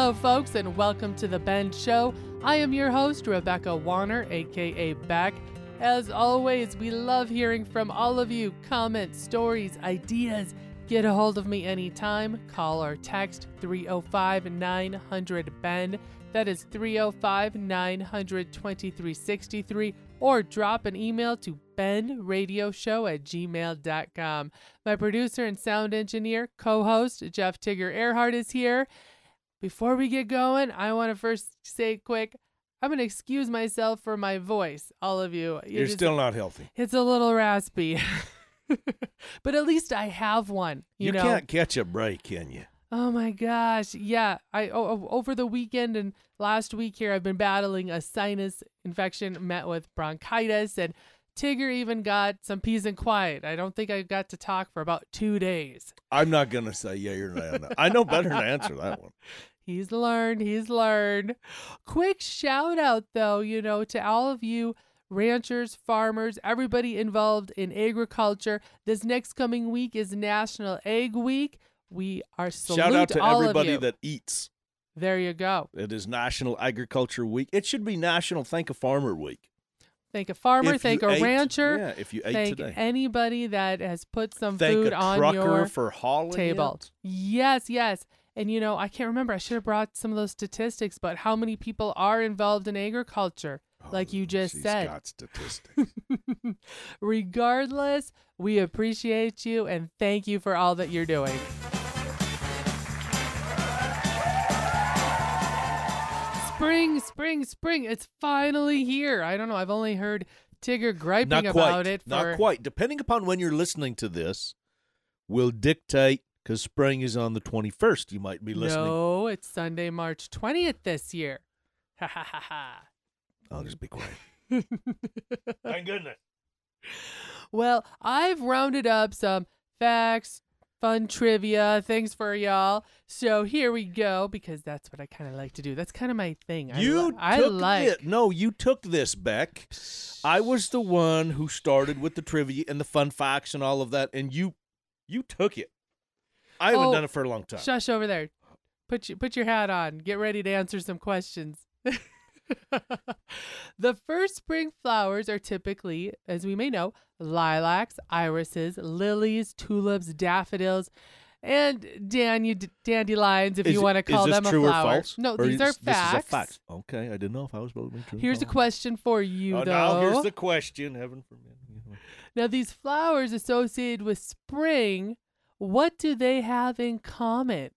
Hello, folks, and welcome to The Bend Show. I am your host, Rebecca Warner, aka Beck. As always, we love hearing from all of you. Comments, stories, ideas. Get a hold of me anytime. Call or text 305 900 Bend. That is 305 900 2363. Or drop an email to bendradioshow at gmail.com. My producer and sound engineer, co host Jeff Tigger Earhart is here. Before we get going, I want to first say quick I'm going to excuse myself for my voice, all of you. You're It's- still not healthy. It's a little raspy. but at least I have one. You, You, know. can't catch a break, can you? Oh my gosh. Yeah. I oh, over the weekend and last week here I've been battling a sinus infection met with bronchitis and Tigger even got some peace and quiet. I don't think I got to talk for about 2 days. I'm not gonna say yeah or that. I know better to answer that one. He's learned, he's learned. Quick shout out though, you know, to all of you ranchers, farmers, everybody involved in agriculture. This next coming week is National Egg Week. We are salute Shout out to everybody that eats. there you go. It is National Agriculture Week. It should be National Thank a Farmer Week. Thank a farmer, If thank a ate- rancher, Yeah, if you ate thank today. anybody that has put some Thank food a on trucker your for hauling table. it. Yes, yes. And you know, I can't remember. I should have brought some of those statistics, but how many people are involved in agriculture? like you Oh, just said. got statistics. Regardless, we appreciate you and thank you for all that you're doing. Spring, spring, spring. It's finally here. I don't know. I've only heard Tigger griping about it for Not quite. Depending upon when you're listening to this, will dictate because spring is on the 21st. You might be listening. No, it's Sunday, March 20th this year. Ha ha ha ha. I'll just be quiet. Thank goodness. Well, I've rounded up some facts, fun trivia, things for y'all. So here we go because that's what I kind of like to do. That's kind of my thing. I You li- I took like. it. No, you took this, Beck. I was the one who started with the trivia and the fun facts and all of that, and you you took it. I haven't Oh, done it for a long time. Shush over there. Put your put your hat on. Get ready to answer some questions. the first spring flowers are typically, as we may know, lilacs, irises, lilies, tulips, daffodils, and dandelions, if Is you it- want to call is this them a true flower. or false? No, Or these is- are facts. This is a fact. Okay, I didn't know if I was supposed to be true. Here's a question for you, Oh, though. now here's the question. Heaven forbid. Now, these flowers associated with spring, what do they have in common?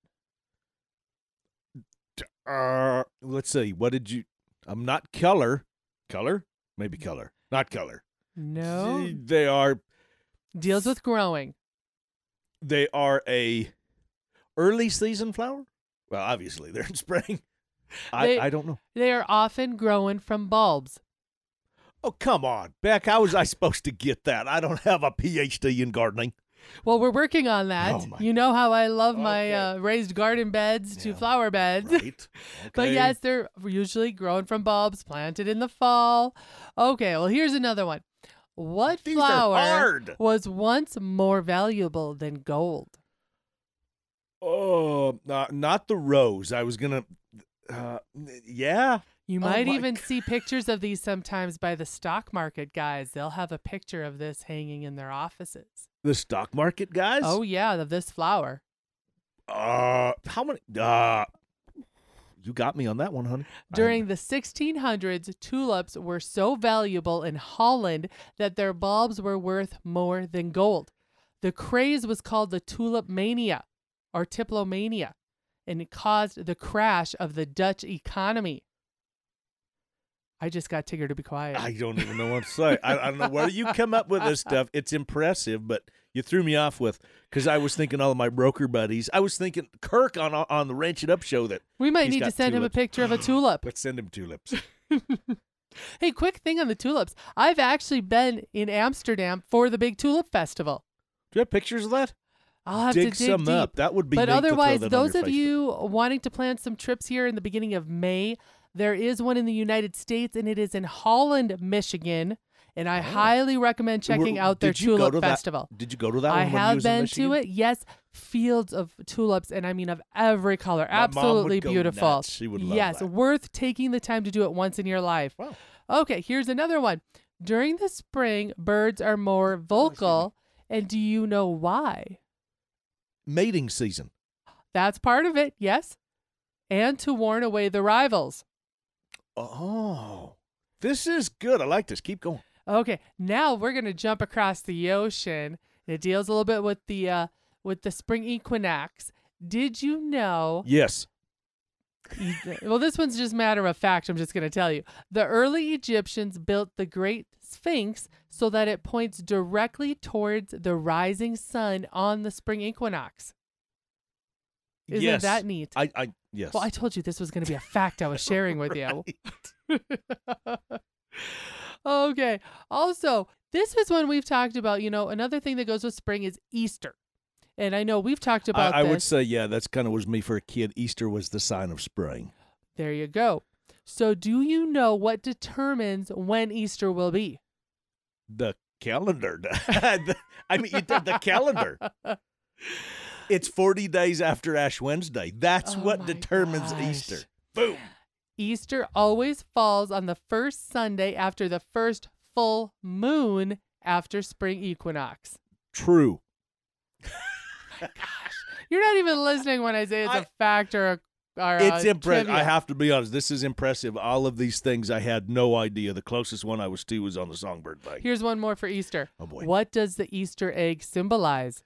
Uh, let's see. What did you? I'm not color. Color? Maybe color. Not color. No, They are. deals with growing. They are a early season flower. Well, obviously they're in spring. I, They- I don't know. They are often growing from bulbs. Oh come on, Beck. How was I supposed to get that? I don't have a PhD in gardening. Well, we're working on that. Oh, you know how I love my Okay. uh, raised garden beds to flower beds. Right. But yes, they're usually grown from bulbs planted in the fall. Okay, well, here's another one. What These flower was once more valuable than gold? Oh, not not the rose. I was gonna. Uh, yeah. You Oh might my even g- see pictures of these sometimes by the stock market guys. They'll have a picture of this hanging in their offices. The stock market guys. Oh, yeah, of this flower. Uh, how many? Uh, you got me on that one, honey. During the 1600s, tulips were so valuable in Holland that their bulbs were worth more than gold. The craze was called the tulip mania or tulipomania, and it caused the crash of the Dutch economy. I just got Tigger to be quiet. I don't even know what to say. I, I don't know where you come up with this stuff. It's impressive, but you threw me off with because I was thinking all of my broker buddies. I was thinking Kirk on on the Ranch It Up show that we might need to send him a picture of a tulip. let's send him tulips. Hey, quick thing on the tulips. I've actually been in Amsterdam for the big tulip festival. Do you have pictures of that? I'll have Dig to dig some deep. up. That would be. but neat to throw otherwise, those of Facebook. you wanting to plan some trips here in the beginning of May, there is one in the United States, and it is in Holland, Michigan. And I Oh. highly recommend checking Were- out their did you go tulip to that- festival. Did you go to that I one? when you have been to it. Yes, fields of tulips, and I mean of every color. My mom would Absolutely go beautiful. nuts. She would love yes, that. worth taking the time to do it once in your life. Wow. Okay, here's another one. During the spring, birds are more oh, vocal, and do you know why? Mating season. That's part of it, yes. And to warn away the rivals. Oh, this is good. I like this. Keep going. Okay, now we're gonna jump across the ocean. It deals a little bit with the uh, with the spring equinox. Did you know? Yes. well, this one's just matter of fact. I'm just gonna tell you. The early Egyptians built the Great Sphinx so that it points directly towards the rising sun on the spring equinox. Isn't yes. that neat? I, I yes. well, I told you this was going to be a fact I was sharing with you. Okay. Also, this is when we've talked about. You know, another thing that goes with spring is Easter. And I know we've talked about I this. would say, yeah, that's kind of was me for a kid. Easter was the sign of spring. There you go. So, do you know what determines when Easter will be? The calendar. I mean, you did the calendar. It's 40 days after Ash Wednesday. That's Oh what determines gosh. Easter. Boom. Easter always falls on the first Sunday after the first full moon after spring equinox. True. Gosh. You're not even listening when I say it's a I- fact or a or It's impressive. I have to be honest. This is impressive. All of these things I had no idea. The closest one I was to was on the songbird thing. Here's one more for Easter. Oh, boy. What does the Easter egg symbolize?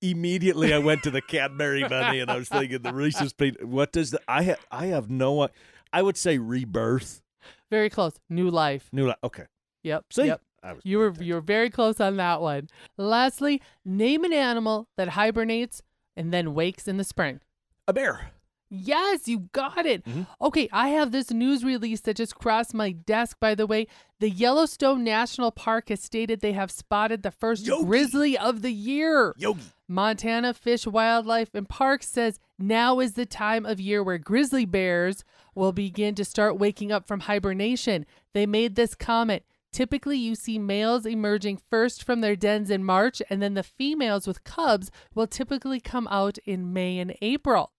Immediately, I went to the Cadbury Bunny, and I was thinking the Reese's peanut. What does the I have? I have no. i- I would say rebirth. Very close. New life. New. life. Okay. Yep. See, Yep. You were you were very close on that one. Lastly, name an animal that hibernates and then wakes in the spring. a bear. Yes, you got it. Mhm. Okay, I have this news release that just crossed my desk, by the way. The Yellowstone National Park has stated they have spotted the first Yogi. grizzly of the year. Yogi. Montana Fish, Wildlife, and Parks says now is the time of year where grizzly bears will begin to start waking up from hibernation. They made this comment. Typically, you see males emerging first from their dens in March, and then the females with cubs will typically come out in May and April.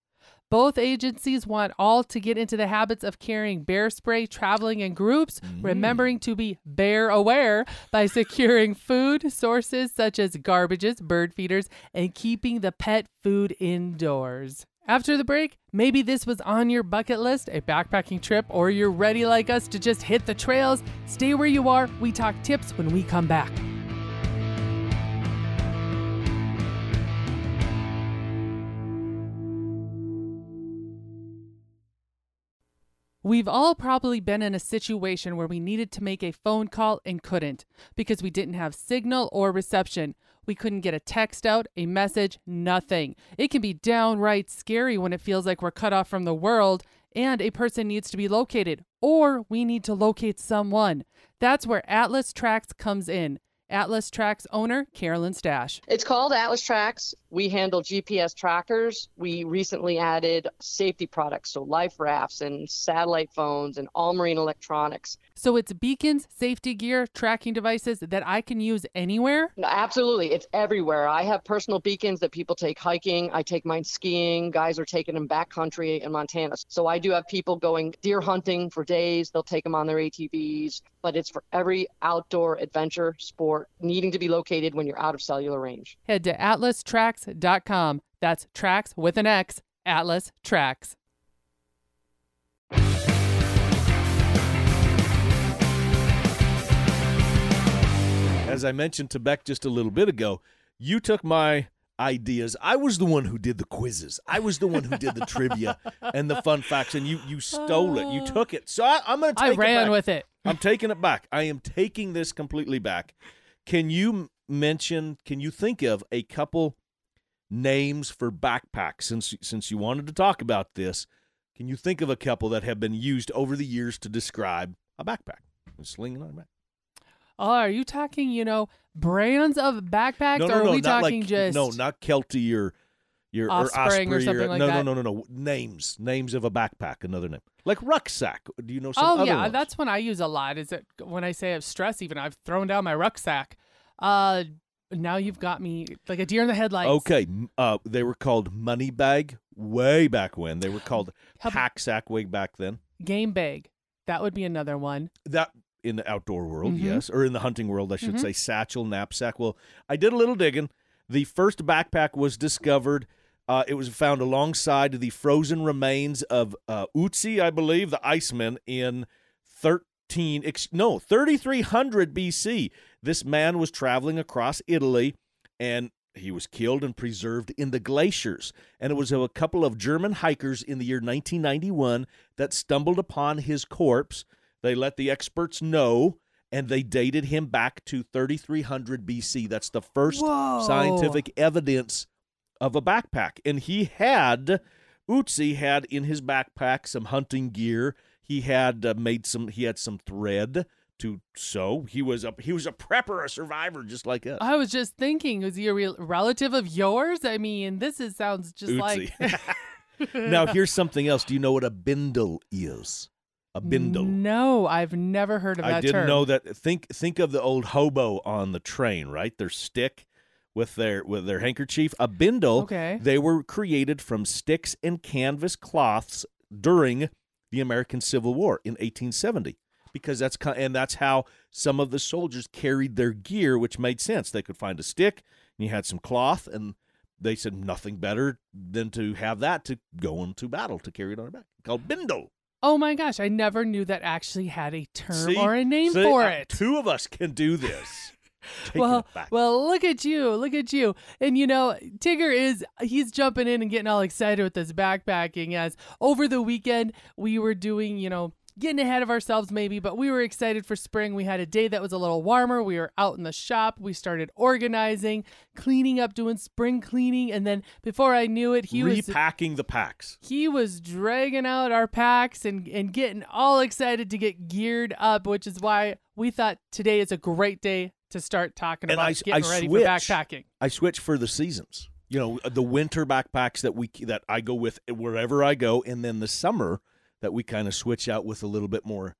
Both agencies want all to get into the habits of carrying bear spray, traveling in groups, mm. remembering to be bear aware by securing food sources such as garbages, bird feeders, and keeping the pet food indoors. After the break, maybe this was on your bucket list, a backpacking trip, or you're ready like us to just hit the trails. Stay where you are. We talk tips when we come back. We've all probably been in a situation where we needed to make a phone call and couldn't because we didn't have signal or reception. We couldn't get a text out, a message, nothing. It can be downright scary when it feels like we're cut off from the world and a person needs to be located or we need to locate someone. That's where Atlas Tracks comes in. Atlas Tracks owner Carolyn Stash. It's called Atlas Tracks. We handle GPS trackers. We recently added safety products, so life rafts and satellite phones and all marine electronics. So it's beacons, safety gear, tracking devices that I can use anywhere. No, Absolutely, it's everywhere. I have personal beacons that people take hiking. I take mine skiing. Guys are taking them backcountry in Montana. So I do have people going deer hunting for days. They'll take them on their ATVs, but it's for every outdoor adventure sport needing to be located when you're out of cellular range. Head to atlastracks.com. That's tracks with an X. Atlas Tracks. As I mentioned to Beck just a little bit ago, you took my ideas. I was the one who did the quizzes. I was the one who did the trivia and the fun facts, and you you stole it. You oh. took it. So I, I'm going to take I it ran back. with it. I'm taking it back. I am taking this completely back. Can you mention? Can you think of a couple names for backpacks since since you wanted to talk about this? Can you think of a couple that have been used over the years to describe a backpack? A sling on a back. Oh, are you talking, you know, brands of backpacks, No, or no, are no, we not talking like just no, not Kelty or your Offspring or, or Osprey something like no, that? no, no, no, no. Names, names of a backpack. Another name, like rucksack. Do you know some Oh yeah, ones? that's one I use a lot. Is it when I say I have stress? Even I've thrown down my rucksack. Uh, now you've got me like a deer in the headlights. Okay, uh, they were called money bag way back when. They were called How- hacksack way back then. Game bag. That would be another one. That in the outdoor world, Mhm. yes, or in the hunting world, I should Mhm. say satchel, knapsack. Well, I did a little digging. The first backpack was discovered. Uh, it was found alongside the frozen remains of uh, Ötzi, I believe, the Iceman, in 13, ex- no, 3300 BC. This man was traveling across Italy and he was killed and preserved in the glaciers. And it was a couple of German hikers in the year 1991 that stumbled upon his corpse. They let the experts know and they dated him back to 3300 BC. That's the first Whoa. scientific evidence of a backpack. And he had, Ötzi had in his backpack some hunting gear. He had uh, made some, he had some thread to sew. He was a, he was a prepper, a survivor, just like us. I was just thinking, was he a real relative of yours? I mean, this is sounds just like. Now, here's something else. Do you know what a bindle is? A bindle. No, I've never heard of that I didn't term. know that. Think think of the old hobo on the train, right? Their stick with their with their handkerchief. A bindle. Okay. They were created from sticks and canvas cloths during the American Civil War in 1870. Because that's and that's how some of the soldiers carried their gear, which made sense. They could find a stick, and you had some cloth, and they said nothing better than to have that to go into battle to carry it on their back. Called bindle. Oh my gosh, I never knew that actually had a term See? or a name See? for it. Two of us can do this. Well, well, look at you, look at you, and you know Tigger is he's jumping in and getting all excited with this backpacking. As over the weekend we were doing, you know, getting ahead of ourselves maybe, but we were excited for spring. We had a day that was a little warmer. We were out in the shop. We started organizing, cleaning up, doing spring cleaning, and then before I knew it, he was repacking the packs. he was dragging out our packs and, and getting all excited to get geared up, which is why we thought today is a great day to start talking about I- getting I ready switch. for backpacking. I switch for the seasons. You know, the winter backpacks that we that I go with wherever I go, and then the summer that we kind of switch out with a little bit more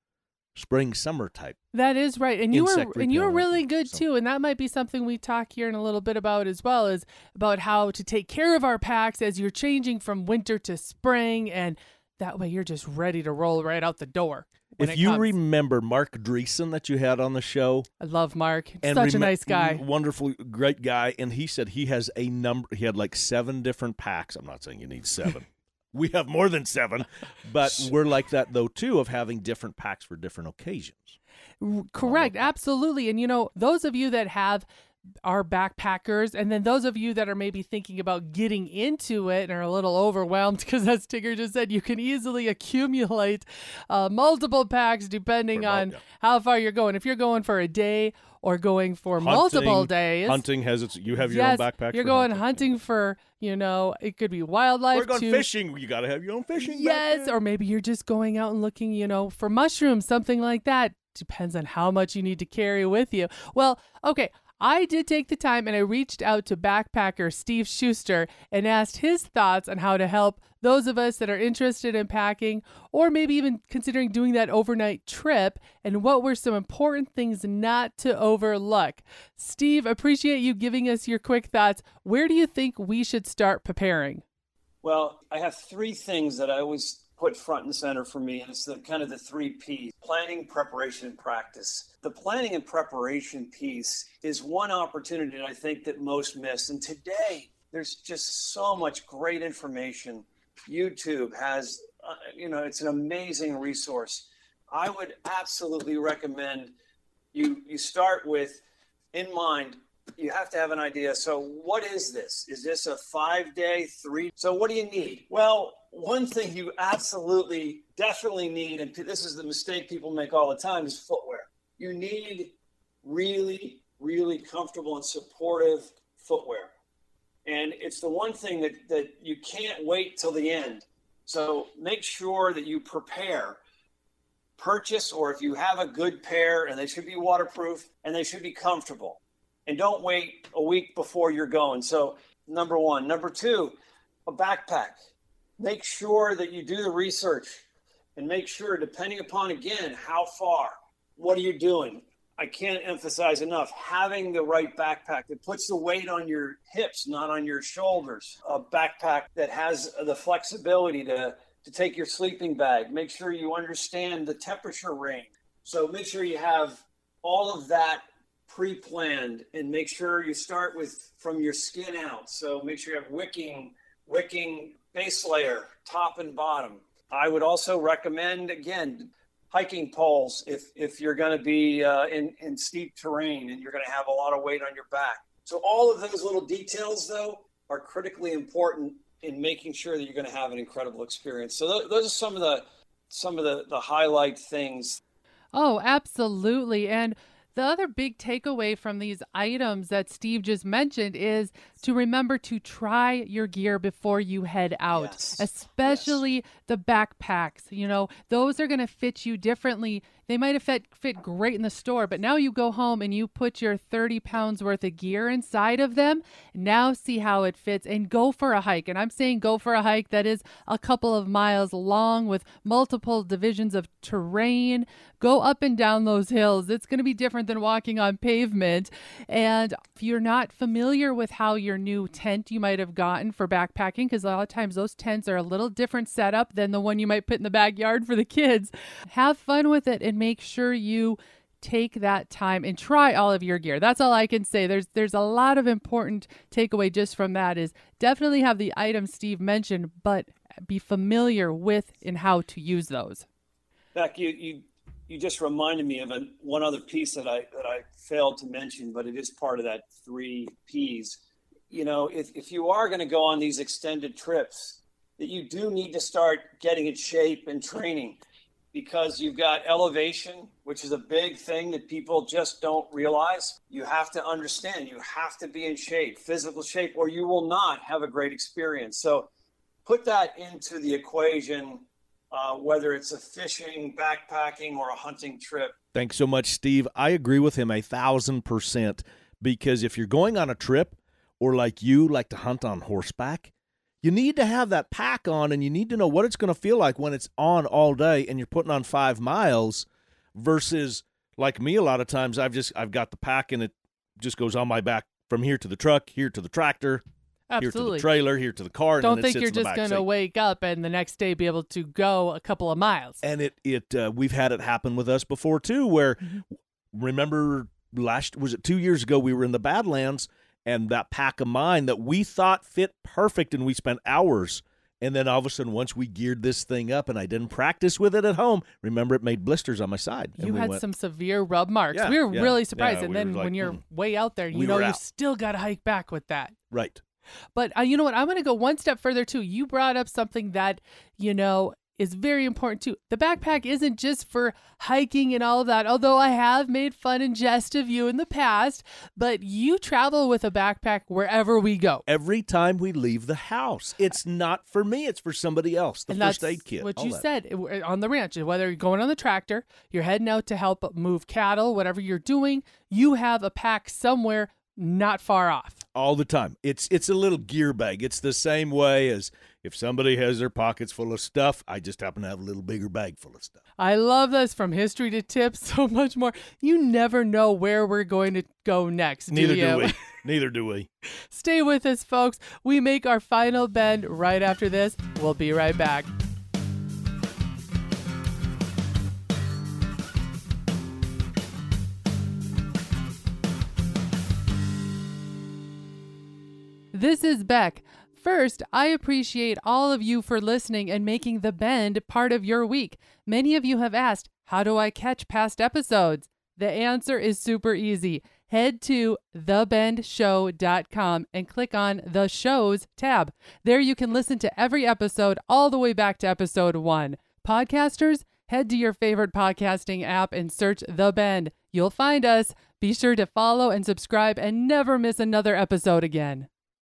spring summer type. That is right, and you were and you were really good so- too, and that might be something we talk here in a little bit about as well, is about how to take care of our packs as you're changing from winter to spring, and that way you're just ready to roll right out the door. If you comes. remember Mark Dreesen that you had on the show, I love Mark, and such a nice guy. Mm, wonderful, great guy, and he said he has a number. He had like seven different packs. I'm not saying you need seven. we have more than seven, but we're like that though too of having different packs for different occasions. Correct, absolutely. And you know, those of you that have are backpackers, and then those of you that are maybe thinking about getting into it and are a little overwhelmed, because as Tigger just said, you can easily accumulate uh, multiple packs depending on yeah. how far you're going. If you're going for a day or going for multiple days, Hunting has its. You have your yes, own backpack. you're going hunting. hunting for, you know, it could be wildlife. We're going fishing. You got to have your own fishing. Yes, or maybe you're just going out and looking, you know, for mushrooms, something like that. Depends on how much you need to carry with you. Well, okay. I did take the time and I reached out to backpacker Steve Schuster and asked his thoughts on how to help those of us that are interested in packing or maybe even considering doing that overnight trip and what were some important things not to overlook. Steve, appreciate you giving us your quick thoughts. Where do you think we should start preparing? Well, I have three things that I always put front and center for me, and it's the kind of the three P's planning, preparation, and practice. The planning and preparation piece is one opportunity that I think that most miss. And today, there's just so much great information. YouTube has, uh, you know, it's an amazing resource. I would absolutely recommend you you start with in mind you have to have an idea. So what is this? Is this a five day three? So what do you need? Well one thing you absolutely definitely need and this is the mistake people make all the time is footwear. You need really really comfortable and supportive footwear. And it's the one thing that, that you can't wait till the end. So make sure that you prepare. Purchase or if you have a good pair and they should be waterproof and they should be comfortable and don't wait a week before you're going so number one number two a backpack make sure that you do the research and make sure depending upon again how far what are you doing I can't emphasize enough having the right backpack that puts the weight on your hips, not on your shoulders. A backpack that has the flexibility to, to take your sleeping bag. Make sure you understand the temperature range. So make sure you have all of that pre-planned and make sure you start with from your skin out. So make sure you have wicking, wicking base layer, top and bottom. I would also recommend again hiking poles if if you're going to be uh, in in steep terrain and you're going to have a lot of weight on your back. So all of those little details though are critically important in making sure that you're going to have an incredible experience. So th- those are some of the some of the the highlight things. Oh, absolutely. And the other big takeaway from these items that Steve just mentioned is to remember to try your gear before you head out, Yes. especially Yes. the backpacks. You know, those are going to fit you differently. They might have fit, fit great in the store, but now you go home and you put your 30 pounds worth of gear inside of them. Now see how it fits and go for a hike. And I'm saying go for a hike that is a couple of miles long with multiple divisions of terrain. Go up and down those hills. It's going to be different than walking on pavement. And if you're not familiar with how your new tent you might have gotten for backpacking, because a lot of times those tents are a little different setup than the one you might put in the backyard for the kids, have fun with it and make sure you take that time and try all of your gear. That's all I can say. There's there's a lot of important takeaway just from that is definitely have the items Steve mentioned, but be familiar with and how to use those. Beck, you you you just reminded me of a, one other piece that I that I failed to mention, but it is part of that three P's. You know, if if you are going to go on these extended trips, that you do need to start getting in shape and training because you've got elevation, which is a big thing that people just don't realize. You have to understand, you have to be in shape, physical shape, or you will not have a great experience. So put that into the equation, uh, whether it's a fishing, backpacking, or a hunting trip. Thanks so much, Steve. I agree with him a thousand percent because if you're going on a trip or like you like to hunt on horseback, you need to have that pack on and you need to know what it's going to feel like when it's on all day and you're putting on five miles versus like me a lot of times I've just I've got the pack and it just goes on my back from here to the truck, here to the tractor, here to the trailer, here to the car. Don't think you're just going to wake up and the next day be able to go a couple of miles. and it it uh, we've had it happen with us before too where remember last was it two years ago we were in the badlands and that pack of mine that we thought fit perfect and we spent hours and then all of a sudden once we geared this thing up and i didn't practice with it at home remember it made blisters on my side you we had went, some severe rub marks. Yeah, we were yeah, really surprised. yeah, and we then like, when you're mm. way out there, you We know you still got to hike back with that. right But uh, you know what? I'm going to go one step further too. You brought up something that, you know, is very important too. The backpack isn't just for hiking and all of that, although I have made fun and jest of you in the past, but you travel with a backpack wherever we go. every time we leave the house it's not for me it's for somebody else the and first aid kit What you that. said on the ranch, whether you're going on the tractor, you're heading out to help move cattle, whatever you're doing, you have a pack somewhere not far off. all the time. It's it's a little gear bag. It's the same way as if somebody has their pockets full of stuff, I just happen to have a little bigger bag full of stuff. I love this from history to tips so much more. You never know where we're going to go next. Do Neither you? do we. Neither do we. Stay with us, folks. We make our final bend right after this. We'll be right back. This is Beck. First, I appreciate all of you for listening and making The Bend part of your week. Many of you have asked, How do I catch past episodes? The answer is super easy. Head to thebendshow.com and click on the shows tab. There you can listen to every episode all the way back to episode one. Podcasters, head to your favorite podcasting app and search The Bend. You'll find us. Be sure to follow and subscribe and never miss another episode again.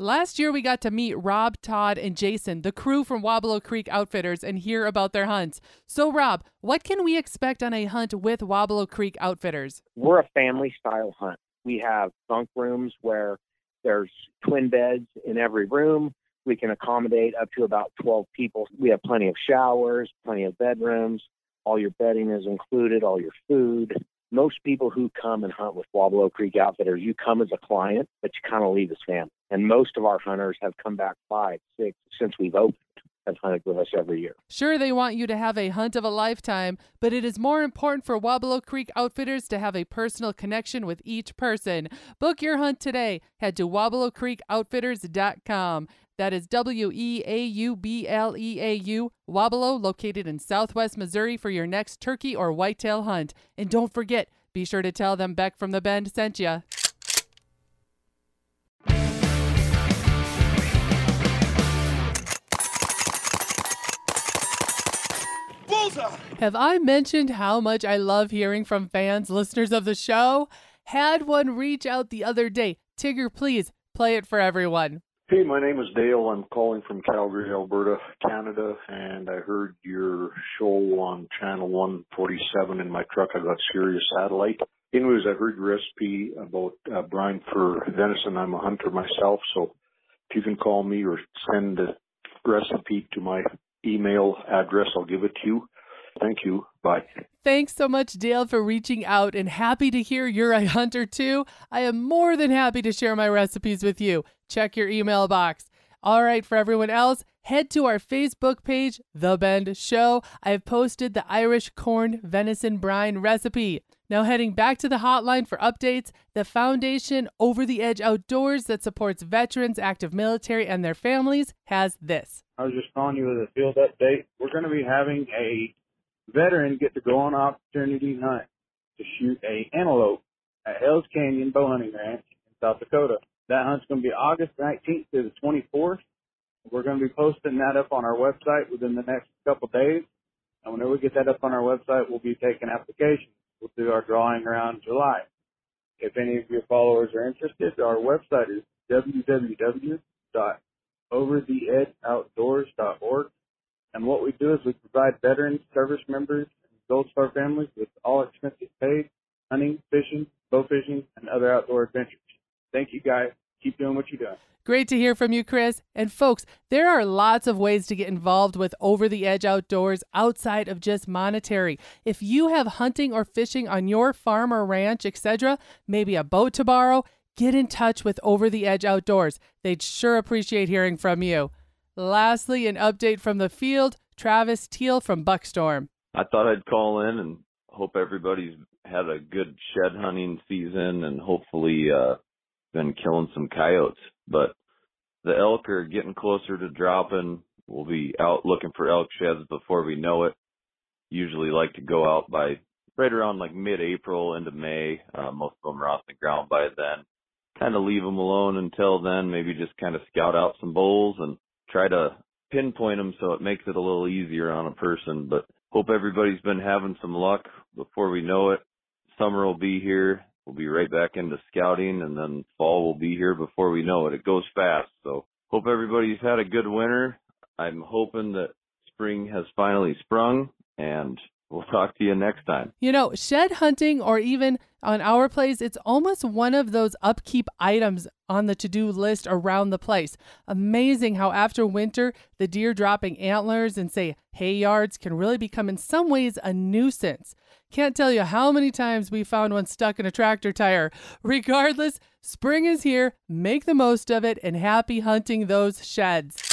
Last year, we got to meet Rob, Todd, and Jason, the crew from Weaubleau Creek Outfitters, and hear about their hunts. So, Rob, what can we expect on a hunt with Weaubleau Creek Outfitters? We're a family style hunt. We have bunk rooms where there's twin beds in every room. We can accommodate up to about 12 people. We have plenty of showers, plenty of bedrooms. All your bedding is included, all your food most people who come and hunt with Weaubleau Creek Outfitters, you come as a client, but you kind of leave as family. And most of our hunters have come back five, six since we've opened. Have hunted with us every year. Sure, they want you to have a hunt of a lifetime, but it is more important for Weaubleau Creek Outfitters to have a personal connection with each person. Book your hunt today. Head to WeaubleauCreekOutfitters.com. That is W E A U B L E A U, Weaubleau, located in southwest Missouri for your next turkey or whitetail hunt. And don't forget, be sure to tell them Beck from the Bend sent you. Have I mentioned how much I love hearing from fans, listeners of the show? Had one reach out the other day. Tigger, please play it for everyone. Hey, my name is Dale. I'm calling from Calgary, Alberta, Canada, and I heard your show on channel 147 in my truck. I got Sirius Satellite. Anyways, I heard your recipe about uh, brine for venison. I'm a hunter myself, so if you can call me or send the recipe to my email address, I'll give it to you. Thank you. Bye. Thanks so much, Dale, for reaching out and happy to hear you're a hunter too. I am more than happy to share my recipes with you. Check your email box. All right, for everyone else, head to our Facebook page, The Bend Show. I have posted the Irish corn venison brine recipe. Now, heading back to the hotline for updates, the foundation Over the Edge Outdoors that supports veterans, active military, and their families has this. I was just calling you with a field update. We're going to be having a veteran get to go on opportunity hunt to shoot a antelope at Hell's Canyon Bow Hunting Ranch in South Dakota. That hunt's going to be August 19th to the 24th. We're going to be posting that up on our website within the next couple days. And whenever we get that up on our website, we'll be taking applications. We'll do our drawing around July. If any of your followers are interested, our website is www.overtheedgeoutdoors.org. And what we do is we provide veterans, service members, and Gold Star families with all expenses paid, hunting, fishing, bow fishing, and other outdoor adventures. Thank you guys. Keep doing what you're doing. Great to hear from you, Chris. And folks, there are lots of ways to get involved with Over the Edge Outdoors outside of just monetary. If you have hunting or fishing on your farm or ranch, etc., maybe a boat to borrow, get in touch with Over the Edge Outdoors. They'd sure appreciate hearing from you. Lastly, an update from the field Travis Teal from Buckstorm. I thought I'd call in and hope everybody's had a good shed hunting season and hopefully uh, been killing some coyotes. But the elk are getting closer to dropping. We'll be out looking for elk sheds before we know it. Usually like to go out by right around like mid-April into May. Uh, most of them are off the ground by then. Kind of leave them alone until then. Maybe just kind of scout out some bulls and try to pinpoint them so it makes it a little easier on a person. But hope everybody's been having some luck before we know it. Summer will be here. We'll be right back into scouting and then fall will be here before we know it. It goes fast. So hope everybody's had a good winter. I'm hoping that spring has finally sprung and we'll talk to you next time. You know, shed hunting or even on our place, it's almost one of those upkeep items on the to do list around the place. Amazing how after winter, the deer dropping antlers and say hay yards can really become in some ways a nuisance. Can't tell you how many times we found one stuck in a tractor tire. Regardless, spring is here, make the most of it, and happy hunting those sheds.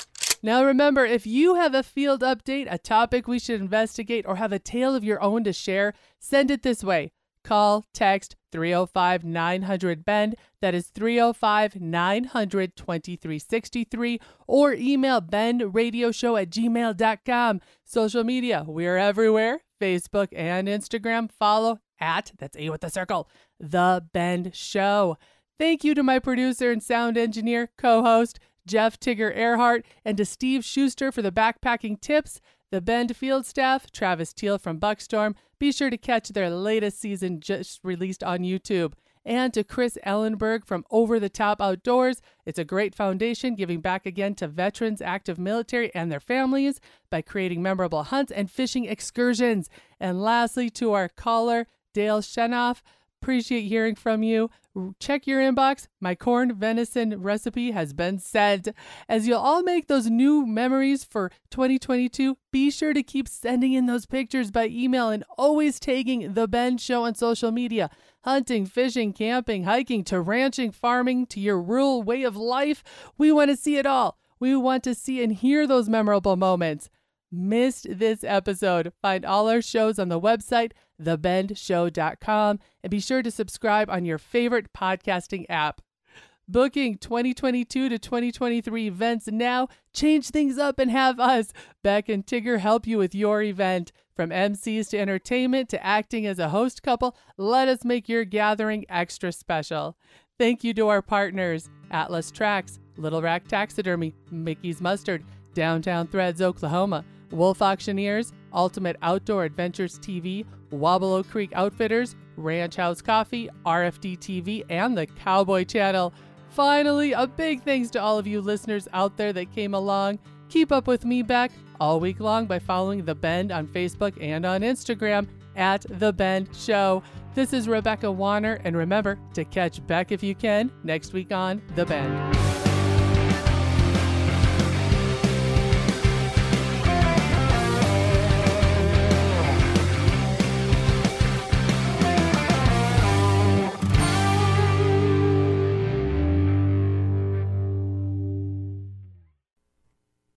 Now, remember, if you have a field update, a topic we should investigate, or have a tale of your own to share, send it this way. Call, text 305 900 BEND, that is 305 900 2363, or email bendradioshow at gmail.com. Social media, we're everywhere Facebook and Instagram. Follow at, that's A with the circle, The Bend Show. Thank you to my producer and sound engineer, co host, Jeff Tigger Earhart, and to Steve Schuster for the backpacking tips. The Bend field staff, Travis Teal from Buckstorm, be sure to catch their latest season just released on YouTube. And to Chris Ellenberg from Over the Top Outdoors, it's a great foundation giving back again to veterans, active military, and their families by creating memorable hunts and fishing excursions. And lastly, to our caller, Dale Shenoff, appreciate hearing from you. Check your inbox. My corn venison recipe has been sent. As you'll all make those new memories for 2022, be sure to keep sending in those pictures by email and always tagging The Bend Show on social media. Hunting, fishing, camping, hiking, to ranching, farming, to your rural way of life. We want to see it all. We want to see and hear those memorable moments. Missed this episode? Find all our shows on the website thebendshow.com, and be sure to subscribe on your favorite podcasting app. Booking 2022 to 2023 events now. Change things up and have us, Beck and Tigger, help you with your event. From MCs to entertainment to acting as a host couple, let us make your gathering extra special. Thank you to our partners Atlas Tracks, Little Rack Taxidermy, Mickey's Mustard, Downtown Threads, Oklahoma, Wolf Auctioneers, Ultimate Outdoor Adventures TV, Weaubleau Creek Outfitters, Ranch House Coffee, RFD TV, and the Cowboy Channel. Finally, a big thanks to all of you listeners out there that came along. Keep up with me back all week long by following The Bend on Facebook and on Instagram at The Bend Show. This is Rebecca Warner, and remember to catch Beck if you can next week on The Bend.